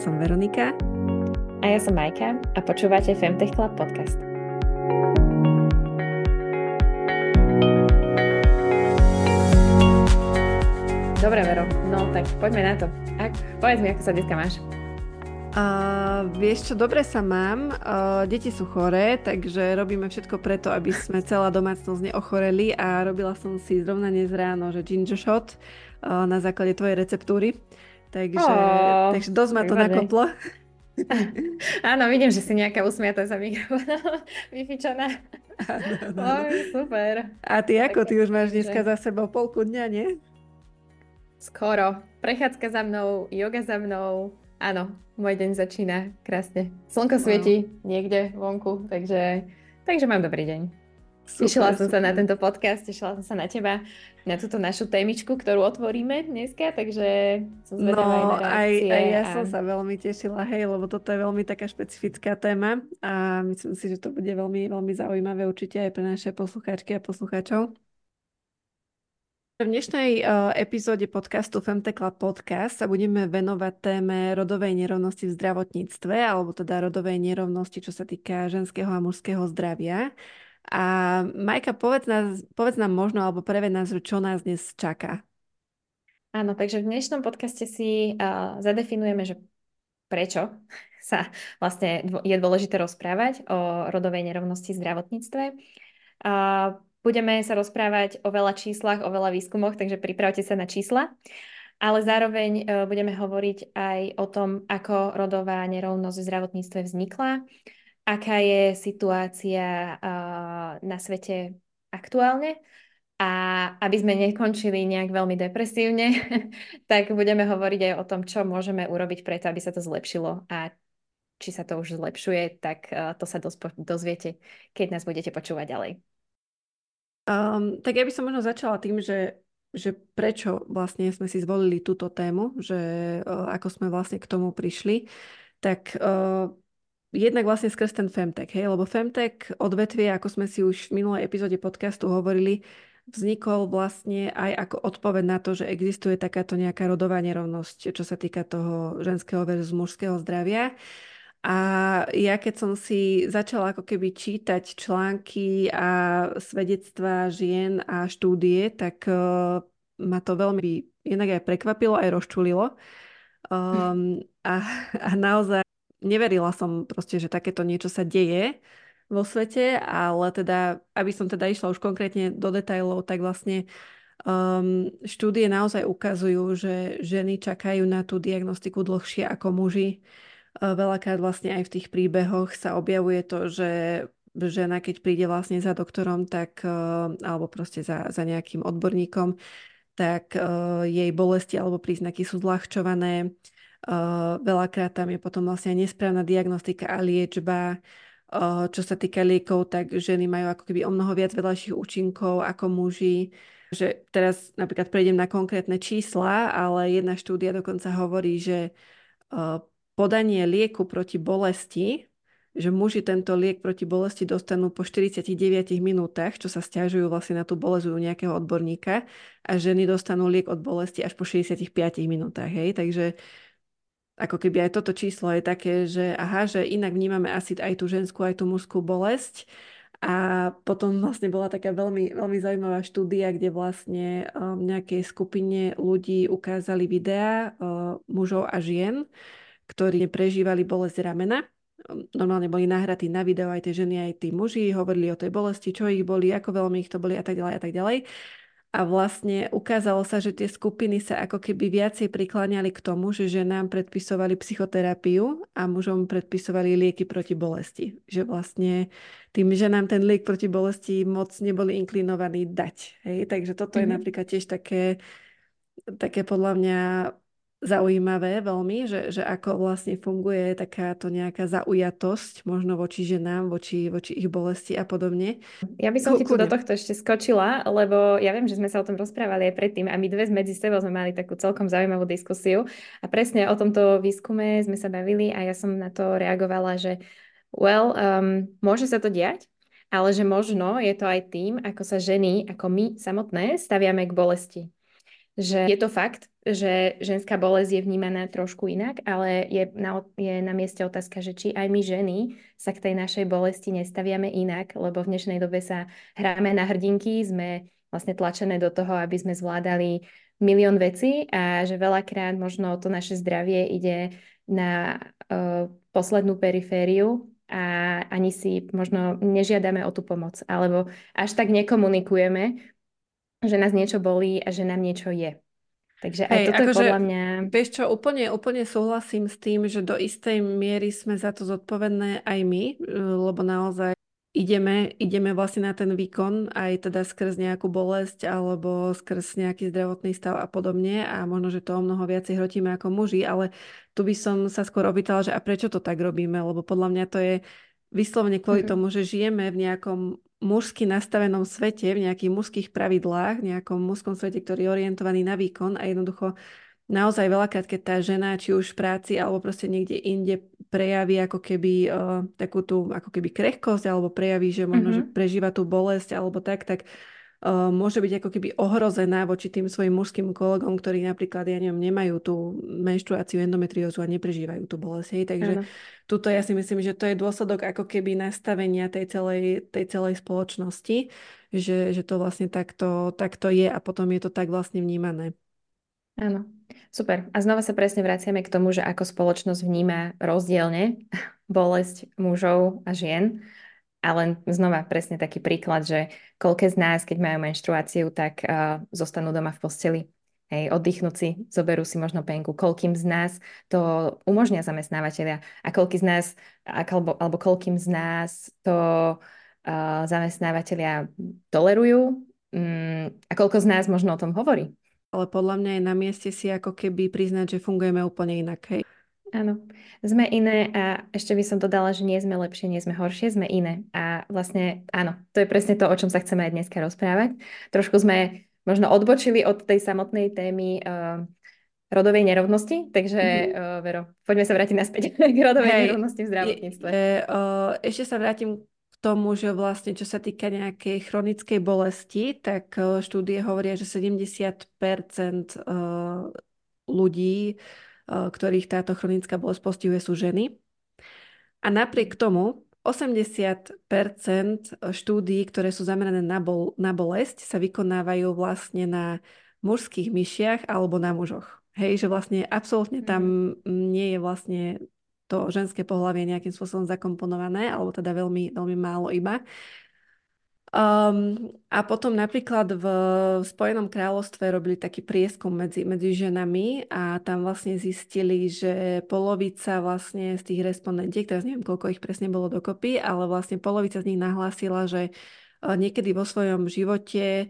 som Veronika. A ja som Majka a počúvate Femtech Club podcast. Dobre, Vero, no tak poďme na to. Ak, povedz mi, ako sa dneska máš. Uh, vieš čo, dobre sa mám. Uh, deti sú choré, takže robíme všetko preto, aby sme celá domácnosť neochoreli a robila som si zrovna dnes ráno, že ginger shot uh, na základe tvojej receptúry. Takže, oh, takže dosť ma to nakoplo. Áno, vidím, že si nejaká usmiatá za mikrofónom, vyfičaná. Oh, super. A ty ako? Ty už máš dneska za sebou polku dňa, nie? Skoro. Prechádzka za mnou, yoga za mnou. Áno, môj deň začína krásne. Slnko wow. svieti niekde vonku, takže, takže mám dobrý deň. Super, tešila som super. sa na tento podcast, tešila som sa na teba, na túto našu témičku, ktorú otvoríme dneska, takže som zvedavá no, aj na reakcie. Aj, aj ja a... som sa veľmi tešila, hej, lebo toto je veľmi taká špecifická téma a myslím si, že to bude veľmi, veľmi zaujímavé určite aj pre naše poslucháčky a poslucháčov. V dnešnej uh, epizóde podcastu Femtekla Podcast sa budeme venovať téme rodovej nerovnosti v zdravotníctve, alebo teda rodovej nerovnosti, čo sa týka ženského a mužského zdravia. A Majka, povedz, nás, povedz nám možno, alebo preved nás, čo nás dnes čaká. Áno, takže v dnešnom podcaste si uh, zadefinujeme, že prečo sa vlastne je dôležité rozprávať o rodovej nerovnosti v zdravotníctve. Uh, Budeme sa rozprávať o veľa číslach, o veľa výskumoch, takže pripravte sa na čísla. Ale zároveň e, budeme hovoriť aj o tom, ako rodová nerovnosť v zdravotníctve vznikla, aká je situácia na svete aktuálne a aby sme nekončili nejak veľmi depresívne, tak budeme hovoriť aj o tom, čo môžeme urobiť preto, aby sa to zlepšilo a či sa to už zlepšuje, tak to sa dozviete, keď nás budete počúvať ďalej. Um, tak ja by som možno začala tým, že, že prečo vlastne sme si zvolili túto tému, že uh, ako sme vlastne k tomu prišli. Tak uh, jednak vlastne skrz ten Femtech, hej, lebo Femtech odvetvie, ako sme si už v minulej epizóde podcastu hovorili, vznikol vlastne aj ako odpoveď na to, že existuje takáto nejaká rodová nerovnosť, čo sa týka toho ženského versus mužského zdravia. A ja keď som si začala ako keby čítať články a svedectvá žien a štúdie, tak uh, ma to veľmi jednak aj prekvapilo, aj rozčulilo. Um, a, a naozaj neverila som proste, že takéto niečo sa deje vo svete, ale teda, aby som teda išla už konkrétne do detajlov, tak vlastne um, štúdie naozaj ukazujú, že ženy čakajú na tú diagnostiku dlhšie ako muži Veľakrát vlastne aj v tých príbehoch sa objavuje to, že žena, keď príde vlastne za doktorom, tak, e, alebo proste za, za nejakým odborníkom, tak uh, jej bolesti alebo príznaky sú zľahčované. Veľakrát tam je potom vlastne nesprávna diagnostika a liečba. Čo sa týka liekov, tak ženy majú ako keby o mnoho viac vedľajších účinkov ako muži. Že teraz napríklad prejdem na konkrétne čísla, ale jedna štúdia dokonca hovorí, že podanie lieku proti bolesti, že muži tento liek proti bolesti dostanú po 49 minútach, čo sa stiažujú vlastne na tú bolesť nejakého odborníka a ženy dostanú liek od bolesti až po 65 minútach. Hej? Takže ako keby aj toto číslo je také, že aha, že inak vnímame asi aj tú ženskú, aj tú mužskú bolesť. A potom vlastne bola taká veľmi, veľmi zaujímavá štúdia, kde vlastne um, nejakej skupine ľudí ukázali videá uh, mužov a žien, ktorí prežívali bolesť ramena. Normálne boli nahratí na video aj tie ženy, aj tí muži, hovorili o tej bolesti, čo ich boli, ako veľmi ich to boli a tak ďalej a tak ďalej. A vlastne ukázalo sa, že tie skupiny sa ako keby viacej prikláňali k tomu, že ženám predpisovali psychoterapiu a mužom predpisovali lieky proti bolesti. Že vlastne tým ženám ten liek proti bolesti moc neboli inklinovaní dať. Hej? Takže toto mm-hmm. je mhm. napríklad tiež také, také podľa mňa zaujímavé veľmi, že, že ako vlastne funguje takáto nejaká zaujatosť možno voči ženám, voči, voči ich bolesti a podobne. Ja by som ti tu do tohto ešte skočila, lebo ja viem, že sme sa o tom rozprávali aj predtým a my dve medzi sebou sme mali takú celkom zaujímavú diskusiu a presne o tomto výskume sme sa bavili a ja som na to reagovala, že well, um, môže sa to diať, ale že možno je to aj tým, ako sa ženy, ako my samotné staviame k bolesti. Že je to fakt, že ženská bolesť je vnímaná trošku inak, ale je na, je na mieste otázka, že či aj my ženy sa k tej našej bolesti nestaviame inak, lebo v dnešnej dobe sa hráme na hrdinky, sme vlastne tlačené do toho, aby sme zvládali milión vecí a že veľakrát možno to naše zdravie ide na uh, poslednú perifériu a ani si možno nežiadame o tú pomoc, alebo až tak nekomunikujeme, že nás niečo bolí a že nám niečo je. Takže aj Hej, toto akože, je podľa mňa... Vieš čo, úplne, úplne súhlasím s tým, že do istej miery sme za to zodpovedné aj my, lebo naozaj ideme, ideme vlastne na ten výkon aj teda skrz nejakú bolesť alebo skrz nejaký zdravotný stav a podobne a možno, že to o mnoho viacej hrotíme ako muži, ale tu by som sa skôr opýtala, že a prečo to tak robíme, lebo podľa mňa to je vyslovene kvôli mm-hmm. tomu, že žijeme v nejakom mužsky nastavenom svete, v nejakých mužských pravidlách, v nejakom mužskom svete, ktorý je orientovaný na výkon a jednoducho naozaj veľakrát, keď tá žena, či už v práci alebo proste niekde inde prejaví ako keby uh, takú tú ako keby krehkosť alebo prejaví, že možno, mm-hmm. že prežíva tú bolesť alebo tak, tak môže byť ako keby ohrozená voči tým svojim mužským kolegom, ktorí napríklad, ja neviem, nemajú tú menštruáciu, endometriózu a neprežívajú tú bolesť. Hej. Takže ano. tuto ja si myslím, že to je dôsledok ako keby nastavenia tej celej, tej celej spoločnosti, že, že to vlastne takto, takto je a potom je to tak vlastne vnímané. Áno, super. A znova sa presne vraciame k tomu, že ako spoločnosť vníma rozdielne bolesť mužov a žien a len znova presne taký príklad, že koľké z nás, keď majú menštruáciu, tak uh, zostanú doma v posteli. Hej, oddychnúť si, zoberú si možno penku. Koľkým z nás to umožňa zamestnávateľia a koľký z nás, alebo, alebo koľkým z nás to uh, zamestnávateľia tolerujú um, a koľko z nás možno o tom hovorí. Ale podľa mňa je na mieste si ako keby priznať, že fungujeme úplne inak. Hej. Áno, sme iné a ešte by som dodala, že nie sme lepšie, nie sme horšie, sme iné. A vlastne áno, to je presne to, o čom sa chceme aj dneska rozprávať. Trošku sme možno odbočili od tej samotnej témy uh, rodovej nerovnosti, takže mm-hmm. uh, Vero, poďme sa vrátiť naspäť k rodovej Hej, nerovnosti v zdravotníctve. Je, uh, ešte sa vrátim k tomu, že vlastne čo sa týka nejakej chronickej bolesti, tak štúdie hovoria, že 70% uh, ľudí ktorých táto chronická bolesť postihuje, sú ženy. A napriek tomu 80% štúdií, ktoré sú zamerané na, bol, na bolesť, sa vykonávajú vlastne na mužských myšiach alebo na mužoch. Hej, že vlastne absolútne tam mhm. nie je vlastne to ženské pohľavie nejakým spôsobom zakomponované, alebo teda veľmi, veľmi málo iba. Um, a potom napríklad v Spojenom kráľovstve robili taký prieskum medzi, medzi ženami a tam vlastne zistili, že polovica vlastne z tých respondentiek, teraz neviem, koľko ich presne bolo dokopy, ale vlastne polovica z nich nahlásila, že e, niekedy vo svojom živote e,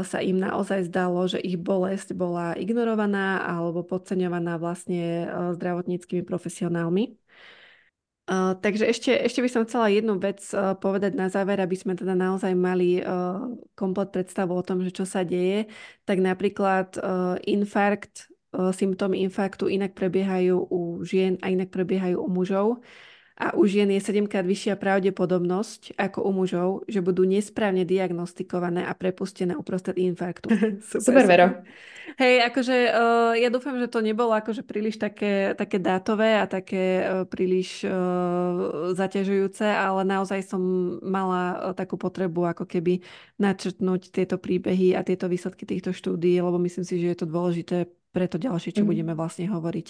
sa im naozaj zdalo, že ich bolesť bola ignorovaná alebo podceňovaná vlastne e, zdravotníckými profesionálmi. Uh, takže ešte, ešte by som chcela jednu vec uh, povedať na záver, aby sme teda naozaj mali uh, komplet predstavu o tom, že čo sa deje. Tak napríklad uh, infarkt, uh, symptómy infarktu inak prebiehajú u žien a inak prebiehajú u mužov. A u žien je 7 krát vyššia pravdepodobnosť ako u mužov, že budú nesprávne diagnostikované a prepustené uprostred infarktu. super, super, Vero. Hej, akože uh, ja dúfam, že to nebolo akože príliš také, také dátové a také uh, príliš uh, zaťažujúce, ale naozaj som mala uh, takú potrebu ako keby načrtnúť tieto príbehy a tieto výsledky týchto štúdií, lebo myslím si, že je to dôležité pre to ďalšie, čo mm. budeme vlastne hovoriť.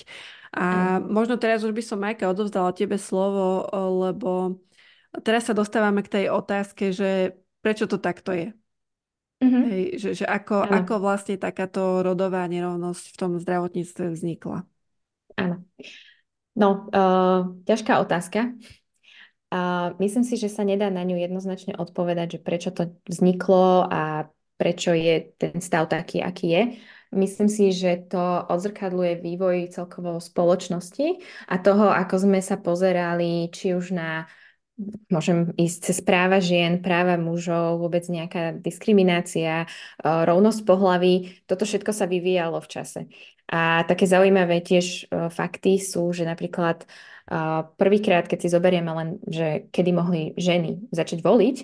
A mm. možno teraz už by som, Majka, odovzdala tebe slovo, lebo teraz sa dostávame k tej otázke, že prečo to takto je. Mm-hmm. Hej, že, že ako, ako vlastne takáto rodová nerovnosť v tom zdravotníctve vznikla? Áno. No, uh, ťažká otázka. A myslím si, že sa nedá na ňu jednoznačne odpovedať, že prečo to vzniklo a prečo je ten stav taký, aký je. Myslím si, že to odzrkadluje vývoj celkovo spoločnosti a toho, ako sme sa pozerali či už na môžem ísť cez práva žien, práva mužov, vôbec nejaká diskriminácia, e, rovnosť pohlaví. Toto všetko sa vyvíjalo v čase. A také zaujímavé tiež e, fakty sú, že napríklad e, prvýkrát, keď si zoberieme len, že kedy mohli ženy začať voliť,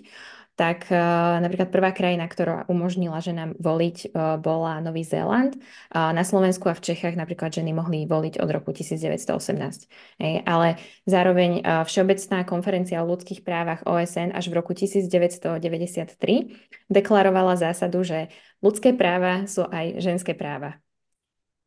tak uh, napríklad prvá krajina, ktorá umožnila ženám voliť, uh, bola Nový Zéland. Na Slovensku a v Čechách napríklad ženy mohli voliť od roku 1918. Hej, ale zároveň uh, Všeobecná konferencia o ľudských právach OSN až v roku 1993 deklarovala zásadu, že ľudské práva sú aj ženské práva.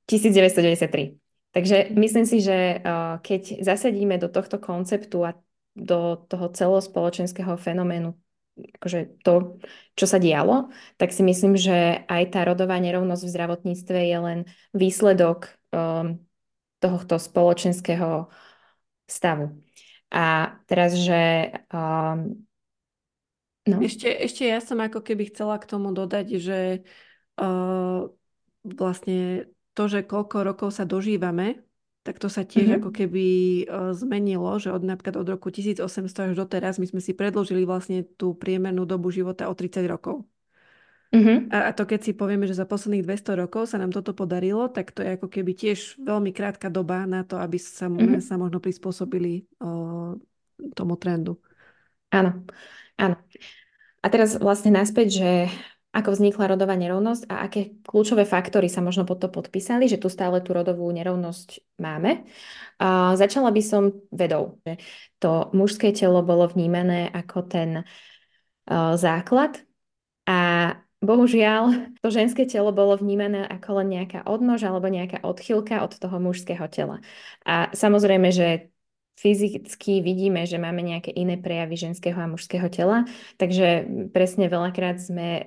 1993. Takže myslím si, že keď zasadíme do tohto konceptu a do toho celospoločenského fenoménu akože to, čo sa dialo, tak si myslím, že aj tá rodová nerovnosť v zdravotníctve je len výsledok um, tohto spoločenského stavu. A teraz, že... Um, no. ešte, ešte ja som ako keby chcela k tomu dodať, že uh, vlastne to, že koľko rokov sa dožívame, tak to sa tiež mm-hmm. ako keby uh, zmenilo, že od napríklad od roku 1800 až doteraz my sme si predložili vlastne tú priemernú dobu života o 30 rokov. Mm-hmm. A, a to keď si povieme, že za posledných 200 rokov sa nám toto podarilo, tak to je ako keby tiež veľmi krátka doba na to, aby sa, mm-hmm. sa možno prispôsobili uh, tomu trendu. Áno, áno. A teraz vlastne naspäť, že ako vznikla rodová nerovnosť a aké kľúčové faktory sa možno pod to podpísali, že tu stále tú rodovú nerovnosť máme. A začala by som vedou, že to mužské telo bolo vnímané ako ten uh, základ a bohužiaľ to ženské telo bolo vnímané ako len nejaká odnož alebo nejaká odchylka od toho mužského tela. A samozrejme, že fyzicky vidíme, že máme nejaké iné prejavy ženského a mužského tela, takže presne veľakrát sme e,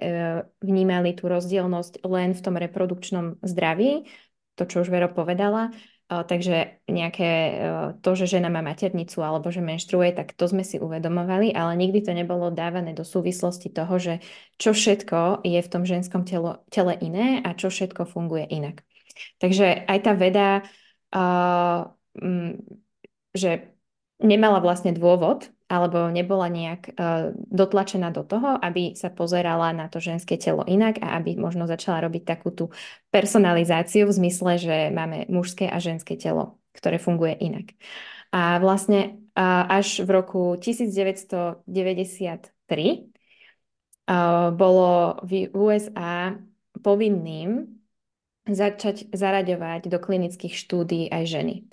vnímali tú rozdielnosť len v tom reprodukčnom zdraví, to, čo už Vero povedala, takže nejaké e, to, že žena má maternicu alebo že menštruuje, tak to sme si uvedomovali, ale nikdy to nebolo dávané do súvislosti toho, že čo všetko je v tom ženskom telo, tele iné a čo všetko funguje inak. Takže aj tá veda uh, že nemala vlastne dôvod alebo nebola nejak uh, dotlačená do toho, aby sa pozerala na to ženské telo inak a aby možno začala robiť takú tú personalizáciu v zmysle, že máme mužské a ženské telo, ktoré funguje inak. A vlastne uh, až v roku 1993 uh, bolo v USA povinným začať zaraďovať do klinických štúdií aj ženy.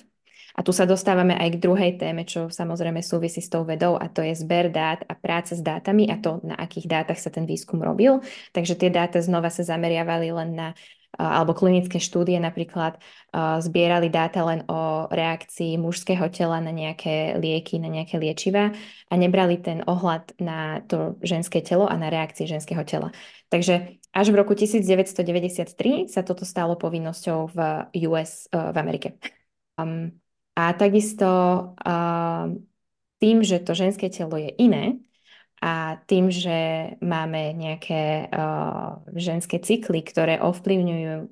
A tu sa dostávame aj k druhej téme, čo samozrejme súvisí s tou vedou a to je zber dát a práca s dátami a to, na akých dátach sa ten výskum robil. Takže tie dáta znova sa zameriavali len na alebo klinické štúdie napríklad zbierali dáta len o reakcii mužského tela na nejaké lieky, na nejaké liečiva a nebrali ten ohľad na to ženské telo a na reakcie ženského tela. Takže až v roku 1993 sa toto stalo povinnosťou v US, v Amerike. A takisto uh, tým, že to ženské telo je iné a tým, že máme nejaké uh, ženské cykly, ktoré ovplyvňujú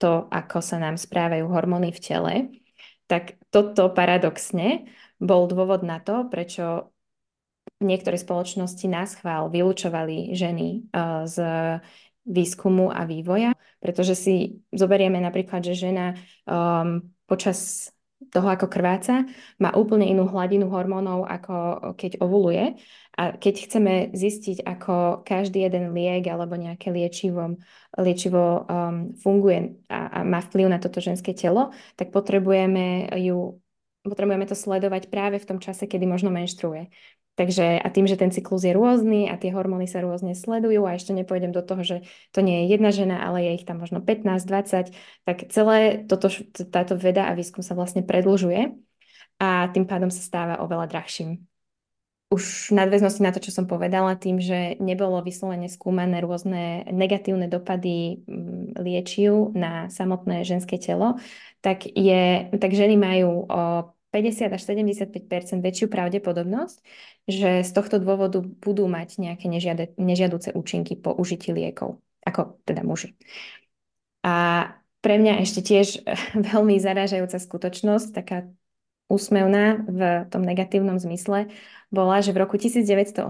to, ako sa nám správajú hormóny v tele, tak toto paradoxne bol dôvod na to, prečo niektoré spoločnosti nás chvál vylúčovali ženy uh, z výskumu a vývoja, pretože si zoberieme napríklad, že žena um, počas toho, ako krváca, má úplne inú hladinu hormónov, ako keď ovuluje. A keď chceme zistiť, ako každý jeden liek alebo nejaké liečivo, liečivo um, funguje a, a má vplyv na toto ženské telo, tak potrebujeme ju potrebujeme to sledovať práve v tom čase, kedy možno menštruuje. Takže a tým, že ten cyklus je rôzny a tie hormóny sa rôzne sledujú a ešte nepôjdem do toho, že to nie je jedna žena, ale je ich tam možno 15, 20, tak celé toto, táto veda a výskum sa vlastne predlžuje a tým pádom sa stáva oveľa drahším. Už v nadväznosti na to, čo som povedala, tým, že nebolo vyslovene skúmané rôzne negatívne dopady mm, liečiv na samotné ženské telo, tak, je, tak ženy majú o 50 až 75% väčšiu pravdepodobnosť, že z tohto dôvodu budú mať nejaké nežiade, nežiaduce účinky po užití liekov, ako teda muži. A pre mňa ešte tiež veľmi zarážajúca skutočnosť, taká úsmevná v tom negatívnom zmysle, bola, že v roku 1980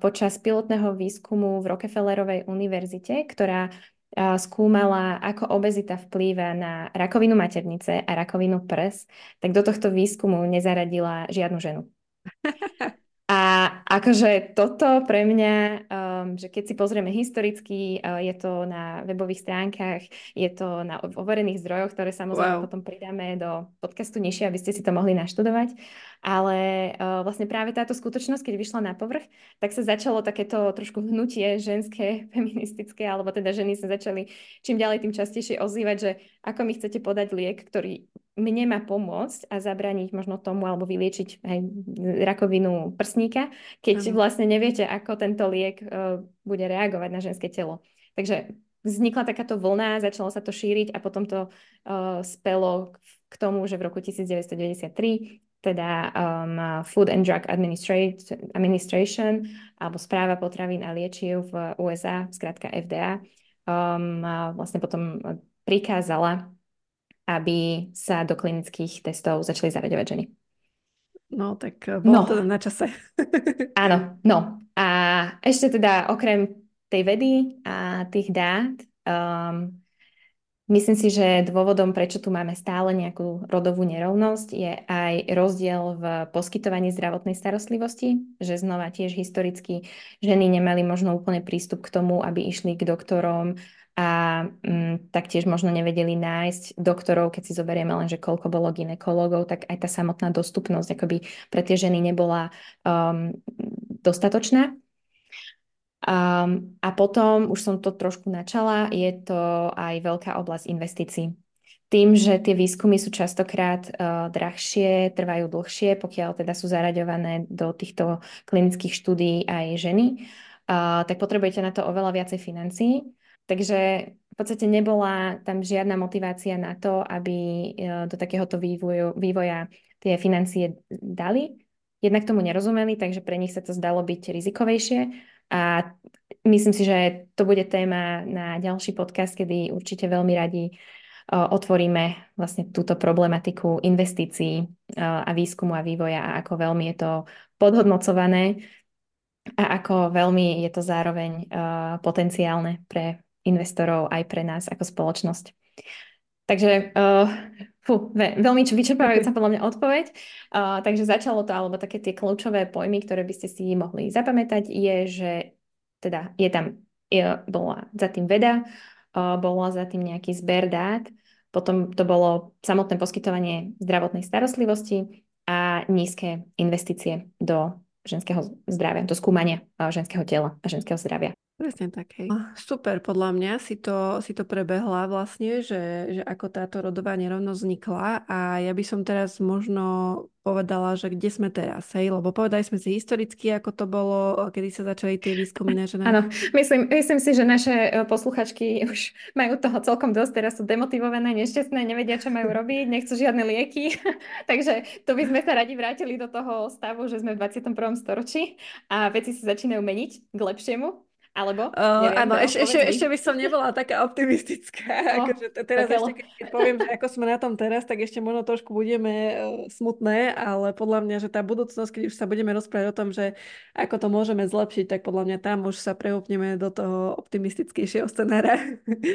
počas pilotného výskumu v Rockefellerovej univerzite, ktorá skúmala, ako obezita vplýva na rakovinu maternice a rakovinu prs, tak do tohto výskumu nezaradila žiadnu ženu. A akože toto pre mňa, um, že keď si pozrieme historicky, uh, je to na webových stránkach, je to na overených zdrojoch, ktoré samozrejme wow. potom pridáme do podcastu nižšie, aby ste si to mohli naštudovať. Ale uh, vlastne práve táto skutočnosť, keď vyšla na povrch, tak sa začalo takéto trošku hnutie ženské, feministické, alebo teda ženy sa začali čím ďalej tým častejšie ozývať, že ako mi chcete podať liek, ktorý mne má pomôcť a zabrániť možno tomu alebo vyliečiť aj rakovinu prsníka, keď ano. vlastne neviete, ako tento liek uh, bude reagovať na ženské telo. Takže vznikla takáto vlna, začalo sa to šíriť a potom to uh, spelo k tomu, že v roku 1993 teda um, Food and Drug Administration alebo správa potravín a liečiv v USA, zkrátka FDA, um, vlastne potom prikázala aby sa do klinických testov začali zaraďovať ženy. No, tak eh, bolo no. to na čase. Áno, no. A ešte teda okrem tej vedy a tých dát, um, myslím si, že dôvodom, prečo tu máme stále nejakú rodovú nerovnosť, je aj rozdiel v poskytovaní zdravotnej starostlivosti, že znova tiež historicky ženy nemali možno úplne prístup k tomu, aby išli k doktorom, a mm, taktiež možno nevedeli nájsť doktorov, keď si zoberieme len, že koľko bolo ginekologov, tak aj tá samotná dostupnosť akoby pre tie ženy nebola um, dostatočná. Um, a potom, už som to trošku načala, je to aj veľká oblasť investícií. Tým, že tie výskumy sú častokrát uh, drahšie, trvajú dlhšie, pokiaľ teda sú zaraďované do týchto klinických štúdií aj ženy, uh, tak potrebujete na to oveľa viacej financií. Takže v podstate nebola tam žiadna motivácia na to, aby e, do takéhoto vývoju, vývoja tie financie dali. Jednak tomu nerozumeli, takže pre nich sa to zdalo byť rizikovejšie. A myslím si, že to bude téma na ďalší podcast, kedy určite veľmi radi e, otvoríme vlastne túto problematiku investícií e, a výskumu a vývoja a ako veľmi je to podhodnocované a ako veľmi je to zároveň potenciálne pre investorov aj pre nás ako spoločnosť. Takže uh, fú, ve, veľmi vyčerpávajúca podľa mňa odpoveď. Uh, takže začalo to, alebo také tie kľúčové pojmy, ktoré by ste si mohli zapamätať, je, že teda je tam, je, bola za tým veda, uh, bola za tým nejaký zber dát, potom to bolo samotné poskytovanie zdravotnej starostlivosti a nízke investície do ženského zdravia, do skúmania ženského tela a ženského zdravia. Presne tak, hej. Super, podľa mňa si to, si to prebehla vlastne, že, že ako táto rodová nerovnosť vznikla a ja by som teraz možno povedala, že kde sme teraz, hej, lebo povedali sme si historicky, ako to bolo, kedy sa začali tie výskumy na ženách. Áno, myslím, myslím si, že naše e, posluchačky už majú toho celkom dosť, teraz sú demotivované, nešťastné, nevedia, čo majú robiť, nechcú žiadne lieky, takže to by sme sa radi vrátili do toho stavu, že sme v 21. storočí a veci sa začínajú meniť k lepšiemu. Alebo? Uh, áno, ešte, ešte, ešte by som nebola taká optimistická. Oh, akože teraz ešte, keď, poviem, že ako sme na tom teraz, tak ešte možno trošku budeme uh, smutné, ale podľa mňa, že tá budúcnosť, keď už sa budeme rozprávať o tom, že ako to môžeme zlepšiť, tak podľa mňa tam už sa preúpneme do toho optimistickejšieho scenára.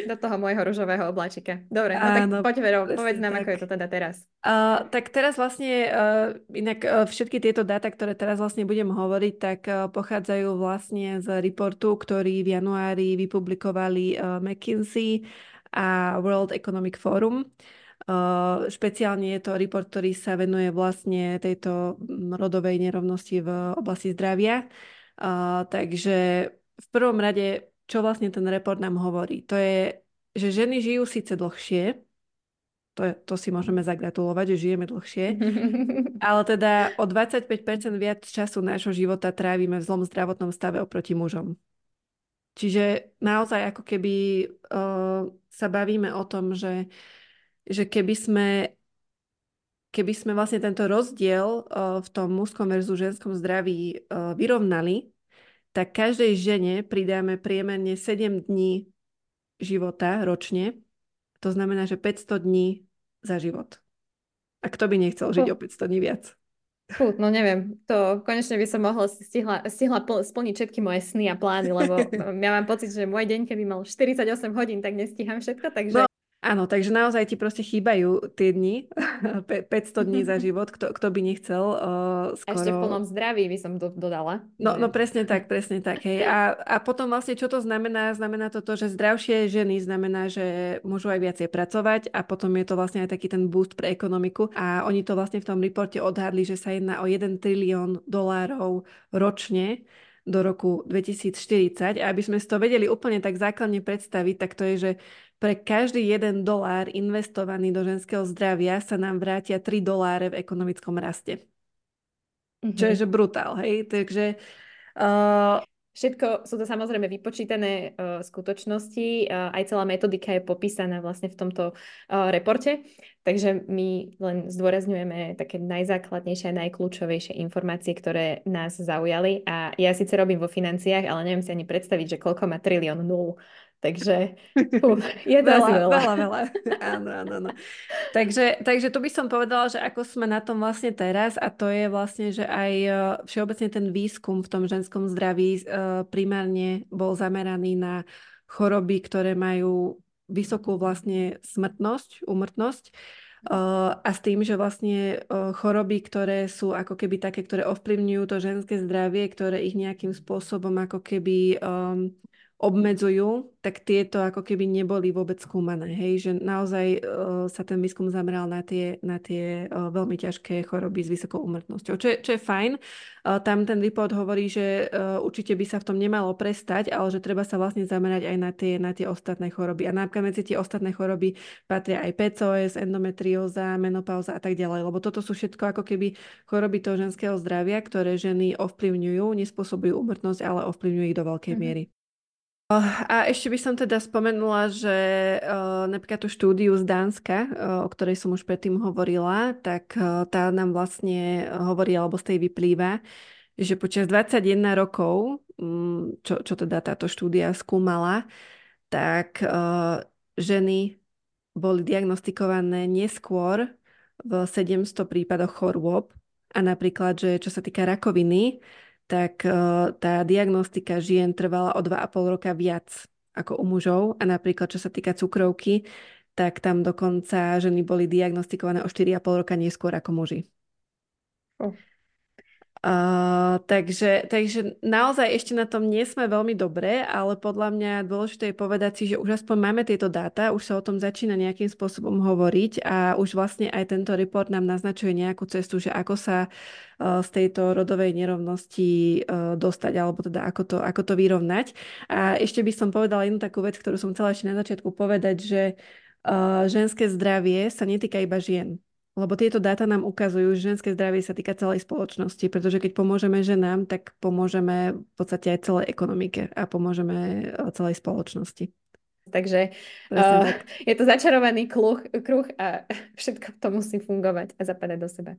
Do toho môjho ružového obláčika. Dobre, no áno, tak poď Vero, povedz nám, tak. ako je to teda teraz. Uh, tak teraz vlastne, uh, inak uh, všetky tieto dáta, ktoré teraz vlastne budem hovoriť, tak uh, pochádzajú vlastne z reportu, ktorý v januári vypublikovali uh, McKinsey a World Economic Forum. Uh, špeciálne je to report, ktorý sa venuje vlastne tejto mm, rodovej nerovnosti v oblasti zdravia. Uh, takže v prvom rade, čo vlastne ten report nám hovorí? To je, že ženy žijú síce dlhšie, to, je, to si môžeme zagratulovať, že žijeme dlhšie, ale teda o 25% viac času nášho života trávime v zlom zdravotnom stave oproti mužom. Čiže naozaj ako keby uh, sa bavíme o tom, že, že keby sme keby sme vlastne tento rozdiel uh, v tom mužskom versus ženskom zdraví uh, vyrovnali, tak každej žene pridáme priemerne 7 dní života ročne. To znamená, že 500 dní za život. A kto by nechcel žiť o 500 dní viac? Fú, no neviem, to konečne by som mohla stihla, stihla splniť všetky moje sny a plány, lebo ja mám pocit, že môj deň, keby mal 48 hodín, tak nestíham všetko, takže... No, Áno, takže naozaj ti proste chýbajú tie dni, 500 dní za život, kto, kto by nechcel uh, skoro... A ešte v plnom zdraví by som do, dodala. No, no presne tak, presne tak. Hej. A, a potom vlastne čo to znamená? Znamená to to, že zdravšie ženy znamená, že môžu aj viacej pracovať a potom je to vlastne aj taký ten boost pre ekonomiku. A oni to vlastne v tom reporte odhadli, že sa jedná o 1 trilión dolárov ročne do roku 2040. A aby sme si to vedeli úplne tak základne predstaviť, tak to je, že pre každý jeden dolár investovaný do ženského zdravia sa nám vrátia 3 doláre v ekonomickom raste. Mm-hmm. Čo je mhm. že brutál, hej? Takže uh, Všetko sú to samozrejme vypočítané uh, skutočnosti, uh, aj celá metodika je popísaná vlastne v tomto uh, reporte, takže my len zdôrazňujeme také najzákladnejšie a najkľúčovejšie informácie, ktoré nás zaujali a ja síce robím vo financiách, ale neviem si ani predstaviť, že koľko má trilión nul Takže fú, je to veľa, veľa. Veľa, veľa. Áno, áno, áno. Takže, takže tu by som povedala, že ako sme na tom vlastne teraz a to je vlastne, že aj e, všeobecne ten výskum v tom ženskom zdraví e, primárne bol zameraný na choroby, ktoré majú vysokú vlastne smrtnosť, umrtnosť e, a s tým, že vlastne choroby, ktoré sú ako keby také, ktoré ovplyvňujú to ženské zdravie, ktoré ich nejakým spôsobom ako keby um, obmedzujú, tak tieto ako keby neboli vôbec skúmané. Hej? Že naozaj uh, sa ten výskum zameral na tie, na tie uh, veľmi ťažké choroby s vysokou umrtnosťou, čo je, čo je fajn. Uh, tam ten report hovorí, že uh, určite by sa v tom nemalo prestať, ale že treba sa vlastne zamerať aj na tie, na tie ostatné choroby. A napríklad medzi tie ostatné choroby patria aj PCOS, endometrióza, menopauza a tak ďalej, lebo toto sú všetko ako keby choroby toho ženského zdravia, ktoré ženy ovplyvňujú, nespôsobujú umrtnosť, ale ovplyvňujú ich do veľkej mm-hmm. miery. A ešte by som teda spomenula, že uh, napríklad tú štúdiu z Dánska, uh, o ktorej som už predtým hovorila, tak uh, tá nám vlastne hovorí, alebo z tej vyplýva, že počas 21 rokov, um, čo, čo teda táto štúdia skúmala, tak ženy boli diagnostikované neskôr v 700 prípadoch chorôb a napríklad, že čo sa týka rakoviny, tak uh, tá diagnostika žien trvala o 2,5 roka viac ako u mužov a napríklad čo sa týka cukrovky, tak tam dokonca ženy boli diagnostikované o 4,5 roka neskôr ako muži. Oh. Uh, takže, takže naozaj ešte na tom nie sme veľmi dobré, ale podľa mňa dôležité je povedať si, že už aspoň máme tieto dáta, už sa o tom začína nejakým spôsobom hovoriť a už vlastne aj tento report nám naznačuje nejakú cestu, že ako sa uh, z tejto rodovej nerovnosti uh, dostať, alebo teda ako to, ako to vyrovnať. A ešte by som povedala jednu takú vec, ktorú som chcela ešte na začiatku povedať, že ženské zdravie sa netýka iba žien lebo tieto dáta nám ukazujú, že ženské zdravie sa týka celej spoločnosti, pretože keď pomôžeme ženám, tak pomôžeme v podstate aj celej ekonomike a pomôžeme e, celej spoločnosti. Takže uh, tak. je to začarovaný kruh, kruh a všetko to musí fungovať a zapadať do seba.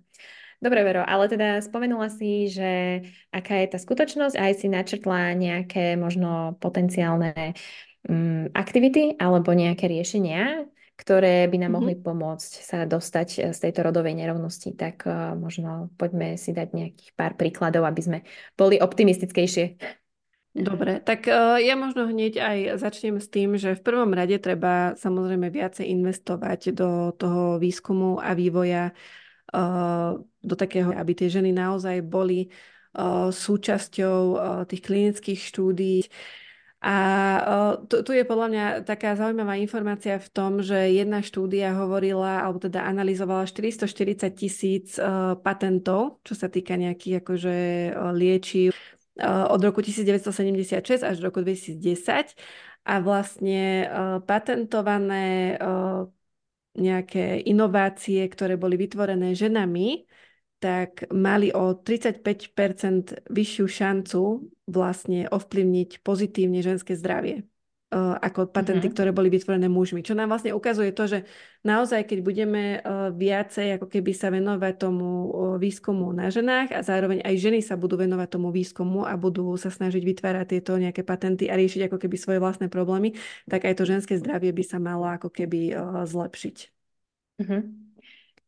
Dobre, Vero, ale teda spomenula si, že aká je tá skutočnosť a aj si načrtla nejaké možno potenciálne um, aktivity alebo nejaké riešenia, ktoré by nám mm-hmm. mohli pomôcť sa dostať eh, z tejto rodovej nerovnosti, tak uh, možno poďme si dať nejakých pár príkladov, aby sme boli optimistickejšie. Dobre, tak uh, ja možno hneď aj začnem s tým, že v prvom rade treba samozrejme viacej investovať do toho výskumu a vývoja uh, do takého, aby tie ženy naozaj boli súčasťou tých klinických štúdí. A tu, je podľa mňa taká zaujímavá informácia v tom, že jedna štúdia hovorila, alebo teda analyzovala 440 tisíc patentov, čo sa týka nejakých akože liečiv od roku 1976 až roku 2010 a vlastne patentované nejaké inovácie, ktoré boli vytvorené ženami, tak mali o 35% vyššiu šancu vlastne ovplyvniť pozitívne ženské zdravie uh, ako patenty, mm-hmm. ktoré boli vytvorené mužmi. Čo nám vlastne ukazuje to, že naozaj, keď budeme uh, viacej ako keby sa venovať tomu uh, výskumu na ženách a zároveň aj ženy sa budú venovať tomu výskumu a budú sa snažiť vytvárať tieto nejaké patenty a riešiť ako keby svoje vlastné problémy, tak aj to ženské zdravie by sa malo ako keby zlepšiť. Mm-hmm.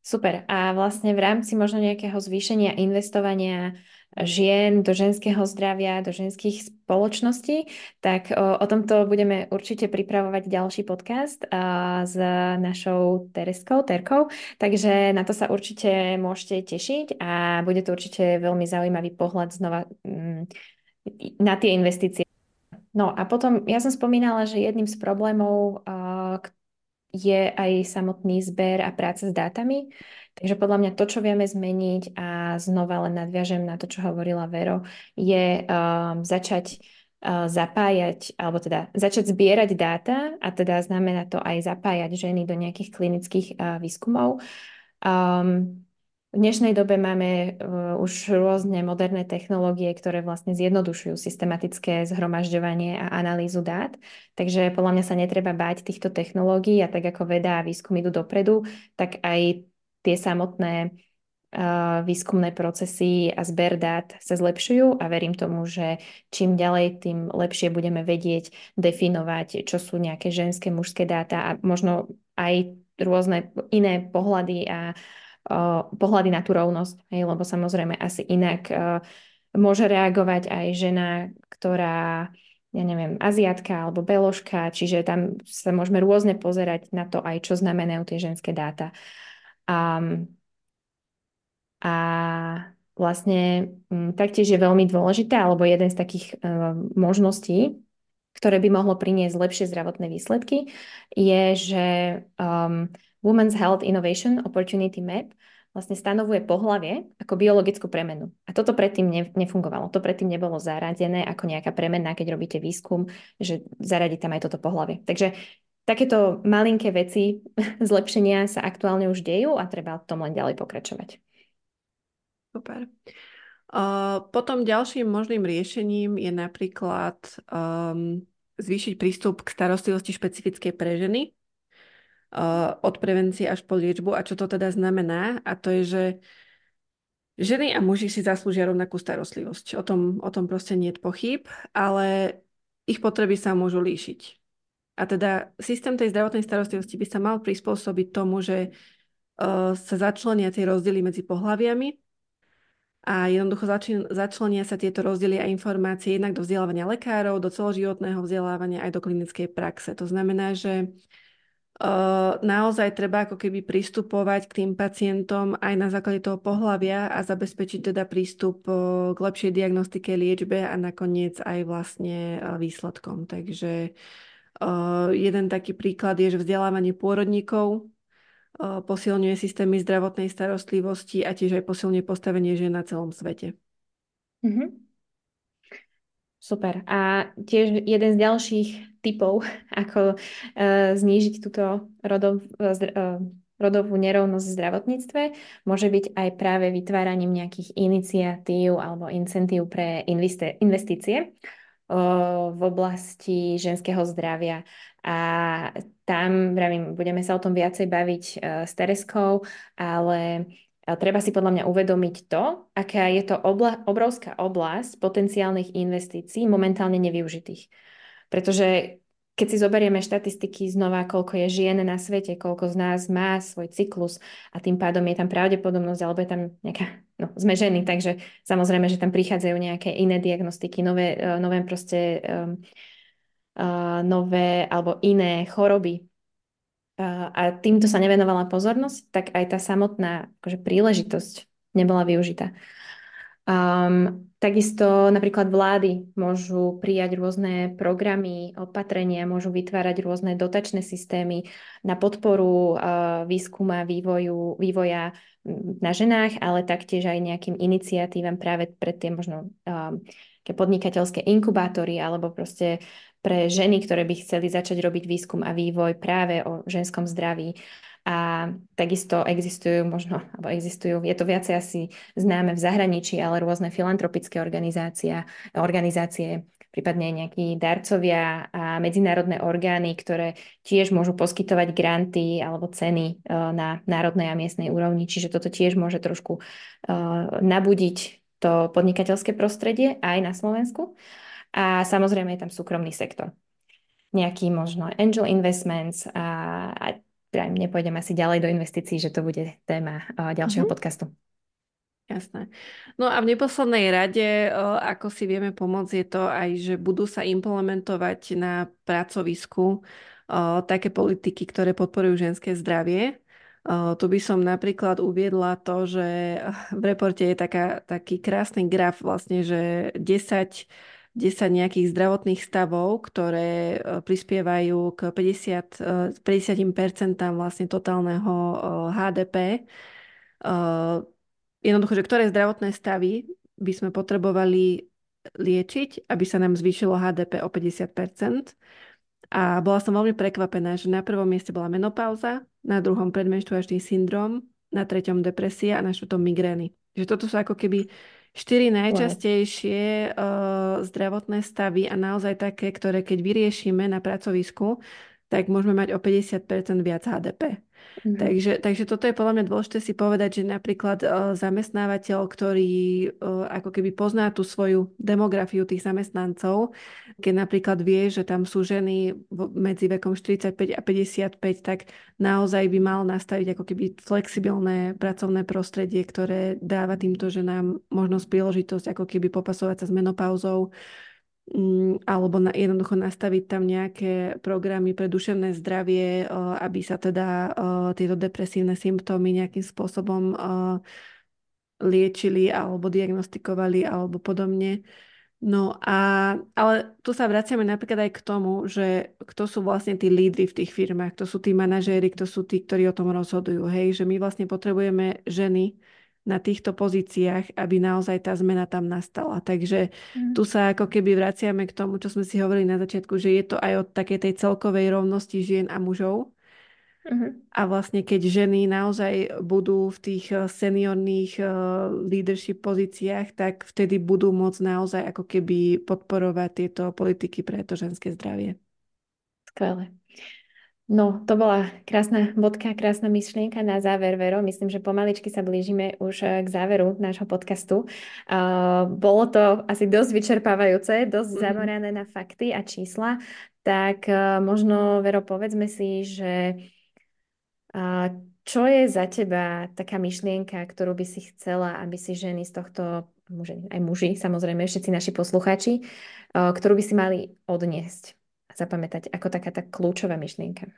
Super. A vlastne v rámci možno nejakého zvýšenia investovania žien, do ženského zdravia, do ženských spoločností, tak o, o tomto budeme určite pripravovať ďalší podcast a, s našou Tereskou, Terkou, takže na to sa určite môžete tešiť a bude to určite veľmi zaujímavý pohľad znova m, mm, na tie investície. No a potom ja som spomínala, že jedným z problémov a, je aj samotný zber a práca s dátami. Takže podľa mňa to, čo vieme zmeniť a znova len nadviažem na to, čo hovorila Vero, je um, začať uh, zapájať, alebo teda začať zbierať dáta a teda znamená to aj zapájať ženy do nejakých klinických uh, výskumov. Um, v dnešnej dobe máme uh, už rôzne moderné technológie, ktoré vlastne zjednodušujú systematické zhromažďovanie a analýzu dát. Takže podľa mňa sa netreba báť týchto technológií a tak ako veda a výskum idú dopredu, tak aj tie samotné uh, výskumné procesy a zber dát sa zlepšujú a verím tomu, že čím ďalej, tým lepšie budeme vedieť definovať, čo sú nejaké ženské, mužské dáta a možno aj rôzne iné pohľady a uh, pohľady na tú rovnosť, hej, lebo samozrejme asi inak môže reagovať aj žena, ktorá ja neviem, aziatka alebo beložka, čiže tam sa môžeme rôzne pozerať na to aj, čo znamenajú tie ženské dáta. A, a vlastne taktiež je veľmi dôležité, alebo jeden z takých uh, možností, ktoré by mohlo priniesť lepšie zdravotné výsledky, je, že um, Women's Health Innovation Opportunity Map vlastne stanovuje pohlavie ako biologickú premenu. A toto predtým ne, nefungovalo. To predtým nebolo zaradené ako nejaká premena, keď robíte výskum, že zaradí tam aj toto pohlavie. Takže Takéto malinké veci zlepšenia sa aktuálne už dejú a treba tom len ďalej pokračovať. Super. Uh, potom ďalším možným riešením je napríklad um, zvýšiť prístup k starostlivosti špecifickej pre ženy od prevencie až po liečbu. A čo to teda znamená? A to je, že ženy a muži si zaslúžia rovnakú starostlivosť. O tom, o tom proste nie je pochyb, ale ich potreby sa môžu líšiť. A teda systém tej zdravotnej starostlivosti by sa mal prispôsobiť tomu, že uh, sa začlenia tie rozdiely medzi pohľaviami a jednoducho začlen, začlenia sa tieto rozdiely a informácie jednak do vzdelávania lekárov, do celoživotného vzdelávania aj do klinickej praxe. To znamená, že naozaj treba ako keby pristupovať k tým pacientom aj na základe toho pohľavia a zabezpečiť teda prístup k lepšej diagnostike, liečbe a nakoniec aj vlastne uh, výsledkom. Takže Uh, jeden taký príklad je, že vzdelávanie pôrodníkov uh, posilňuje systémy zdravotnej starostlivosti a tiež aj posilňuje postavenie žien na celom svete. Mm-hmm. Super. A tiež jeden z ďalších typov, ako uh, znížiť túto rodov, uh, rodovú nerovnosť v zdravotníctve, môže byť aj práve vytváraním nejakých iniciatív alebo incentív pre investície v oblasti ženského zdravia. A tam, vravím, budeme sa o tom viacej baviť s Tereskou, ale treba si podľa mňa uvedomiť to, aká je to obla- obrovská oblasť potenciálnych investícií momentálne nevyužitých. Pretože keď si zoberieme štatistiky znova, koľko je žien na svete, koľko z nás má svoj cyklus a tým pádom je tam pravdepodobnosť, alebo je tam nejaká, no sme ženy, takže samozrejme, že tam prichádzajú nejaké iné diagnostiky, nové, uh, nové proste um, uh, nové alebo iné choroby. Uh, a týmto sa nevenovala pozornosť, tak aj tá samotná akože, príležitosť nebola využitá. Um, Takisto napríklad vlády môžu prijať rôzne programy, opatrenia, môžu vytvárať rôzne dotačné systémy na podporu uh, výskuma, vývoju, vývoja na ženách, ale taktiež aj nejakým iniciatívam práve pre tie možno um, podnikateľské inkubátory alebo proste pre ženy, ktoré by chceli začať robiť výskum a vývoj práve o ženskom zdraví. A takisto existujú možno, alebo existujú, je to viacej asi známe v zahraničí, ale rôzne filantropické organizácie, organizácie prípadne nejakí darcovia a medzinárodné orgány, ktoré tiež môžu poskytovať granty alebo ceny e, na národnej a miestnej úrovni. Čiže toto tiež môže trošku e, nabudiť to podnikateľské prostredie aj na Slovensku. A samozrejme je tam súkromný sektor. Nejaký možno angel investments a, a nepôjdem asi ďalej do investícií, že to bude téma ďalšieho mm-hmm. podcastu. Jasné. No a v neposlednej rade, ako si vieme pomôcť, je to aj, že budú sa implementovať na pracovisku také politiky, ktoré podporujú ženské zdravie. Tu by som napríklad uviedla to, že v reporte je taká, taký krásny graf vlastne, že 10 10 nejakých zdravotných stavov, ktoré prispievajú k 50, 50% vlastne totálneho HDP jednoducho, že ktoré zdravotné stavy by sme potrebovali liečiť, aby sa nám zvýšilo HDP o 50%. A bola som veľmi prekvapená, že na prvom mieste bola menopauza, na druhom predmenštruačný syndrom, na treťom depresia a na štvrtom migrény. Že toto sú ako keby štyri najčastejšie uh, zdravotné stavy a naozaj také, ktoré keď vyriešime na pracovisku, tak môžeme mať o 50% viac HDP. Mm-hmm. Takže, takže toto je podľa mňa dôležité si povedať, že napríklad uh, zamestnávateľ, ktorý uh, ako keby pozná tú svoju demografiu tých zamestnancov, keď napríklad vie, že tam sú ženy medzi vekom 45 a 55, tak naozaj by mal nastaviť ako keby flexibilné pracovné prostredie, ktoré dáva týmto ženám možnosť, príležitosť ako keby popasovať sa s menopauzou, alebo na, jednoducho nastaviť tam nejaké programy pre duševné zdravie, aby sa teda tieto depresívne symptómy nejakým spôsobom liečili alebo diagnostikovali alebo podobne. No a, ale tu sa vraciame napríklad aj k tomu, že kto sú vlastne tí lídry v tých firmách, kto sú tí manažéri, kto sú tí, ktorí o tom rozhodujú. Hej, že my vlastne potrebujeme ženy, na týchto pozíciách, aby naozaj tá zmena tam nastala. Takže mm. tu sa ako keby vraciame k tomu, čo sme si hovorili na začiatku, že je to aj o takej tej celkovej rovnosti žien a mužov. Mm-hmm. A vlastne keď ženy naozaj budú v tých eh, seniorných uh, leadership pozíciách, tak vtedy budú môcť naozaj ako keby podporovať tieto politiky pre to ženské zdravie. Skvelé. No, to bola krásna bodka, krásna myšlienka na záver, Vero. Myslím, že pomaličky sa blížime už eh, k záveru nášho podcastu. Uh, bolo to asi dosť vyčerpávajúce, dosť mm-hmm. zamorané na fakty a čísla, tak uh, možno, Vero, povedzme si, že uh, čo je za teba taká myšlienka, ktorú by si chcela, aby si ženy z tohto, aj muži, samozrejme, všetci naši poslucháči, ktorú by si mali odniesť? Zapamätať ako taká tá kľúčová myšlienka?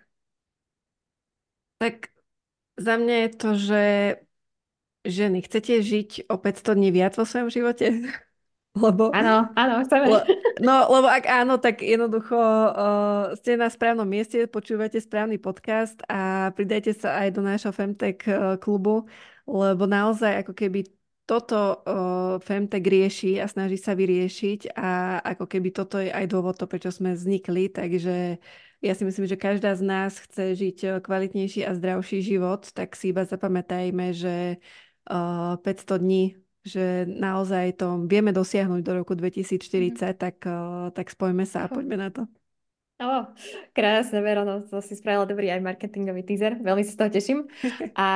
Tak za mňa je to, že ženy, chcete žiť o 500 dní viac vo svojom živote? Lebo, áno, áno, chceme. Le, no, lebo ak áno, tak jednoducho uh, ste na správnom mieste, počúvate správny podcast a pridajte sa aj do nášho Femtech klubu, lebo naozaj ako keby toto uh, Femtech rieši a snaží sa vyriešiť a ako keby toto je aj dôvod to, prečo sme vznikli, takže ja si myslím, že každá z nás chce žiť kvalitnejší a zdravší život, tak si iba zapamätajme, že uh, 500 dní že naozaj to vieme dosiahnuť do roku 2040, mm. tak, uh, tak spojme sa a poďme na to. Oh, krásne, Vero, no, to si spravila dobrý aj marketingový teaser, veľmi sa z toho teším. A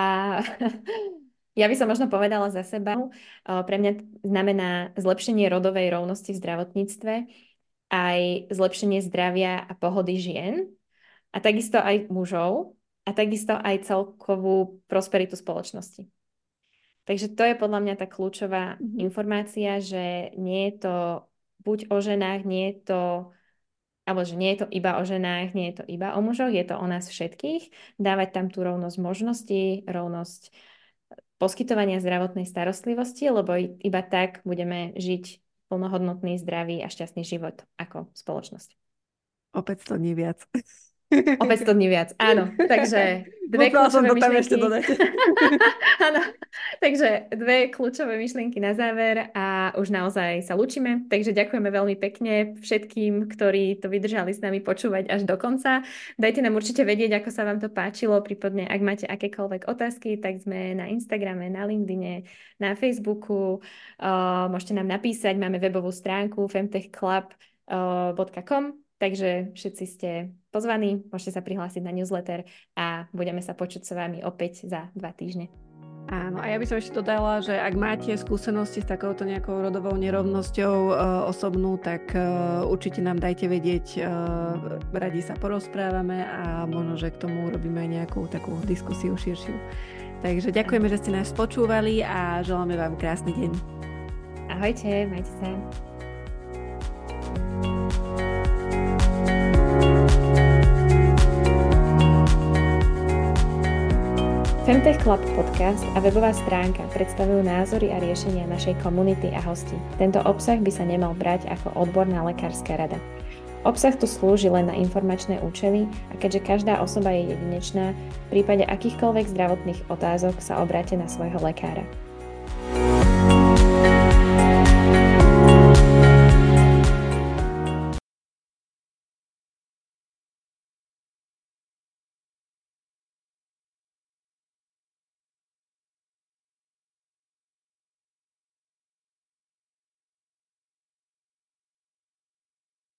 Ja by som možno povedala za seba, pre mňa znamená zlepšenie rodovej rovnosti v zdravotníctve, aj zlepšenie zdravia a pohody žien, a takisto aj mužov, a takisto aj celkovú prosperitu spoločnosti. Takže to je podľa mňa tá kľúčová mm-hmm. informácia, že nie je to buď o ženách, nie je to alebo že nie je to iba o ženách, nie je to iba o mužoch, je to o nás všetkých. Dávať tam tú rovnosť možností, rovnosť poskytovania zdravotnej starostlivosti, lebo iba tak budeme žiť plnohodnotný, zdravý a šťastný život ako spoločnosť. Opäť to nie viac. O 500 dní viac, áno. Takže dve kľúčové myšlienky. Ešte áno. Takže dve kľúčové myšlienky na záver a už naozaj sa lučíme. Takže ďakujeme veľmi pekne všetkým, ktorí to vydržali s nami počúvať až do konca. Dajte nám určite vedieť, ako sa vám to páčilo, prípadne ak máte akékoľvek otázky, tak sme na Instagrame, na LinkedIne, na Facebooku. Uh, môžete nám napísať, máme webovú stránku femtechclub.com Takže všetci ste pozvaní, môžete sa prihlásiť na newsletter a budeme sa počuť s vami opäť za dva týždne. Áno, a ja by som ešte dodala, že ak máte skúsenosti s takouto nejakou rodovou nerovnosťou e, osobnú, tak e, určite nám dajte vedieť, e, radi sa porozprávame a možno, že k tomu urobíme aj nejakú takú diskusiu širšiu. Takže ďakujeme, že ste nás počúvali a želáme vám krásny deň. Ahojte, majte sa. Femtech Club podcast a webová stránka predstavujú názory a riešenia našej komunity a hostí. Tento obsah by sa nemal brať ako odborná lekárska rada. Obsah tu slúži len na informačné účely a keďže každá osoba je jedinečná, v prípade akýchkoľvek zdravotných otázok sa obráte na svojho lekára.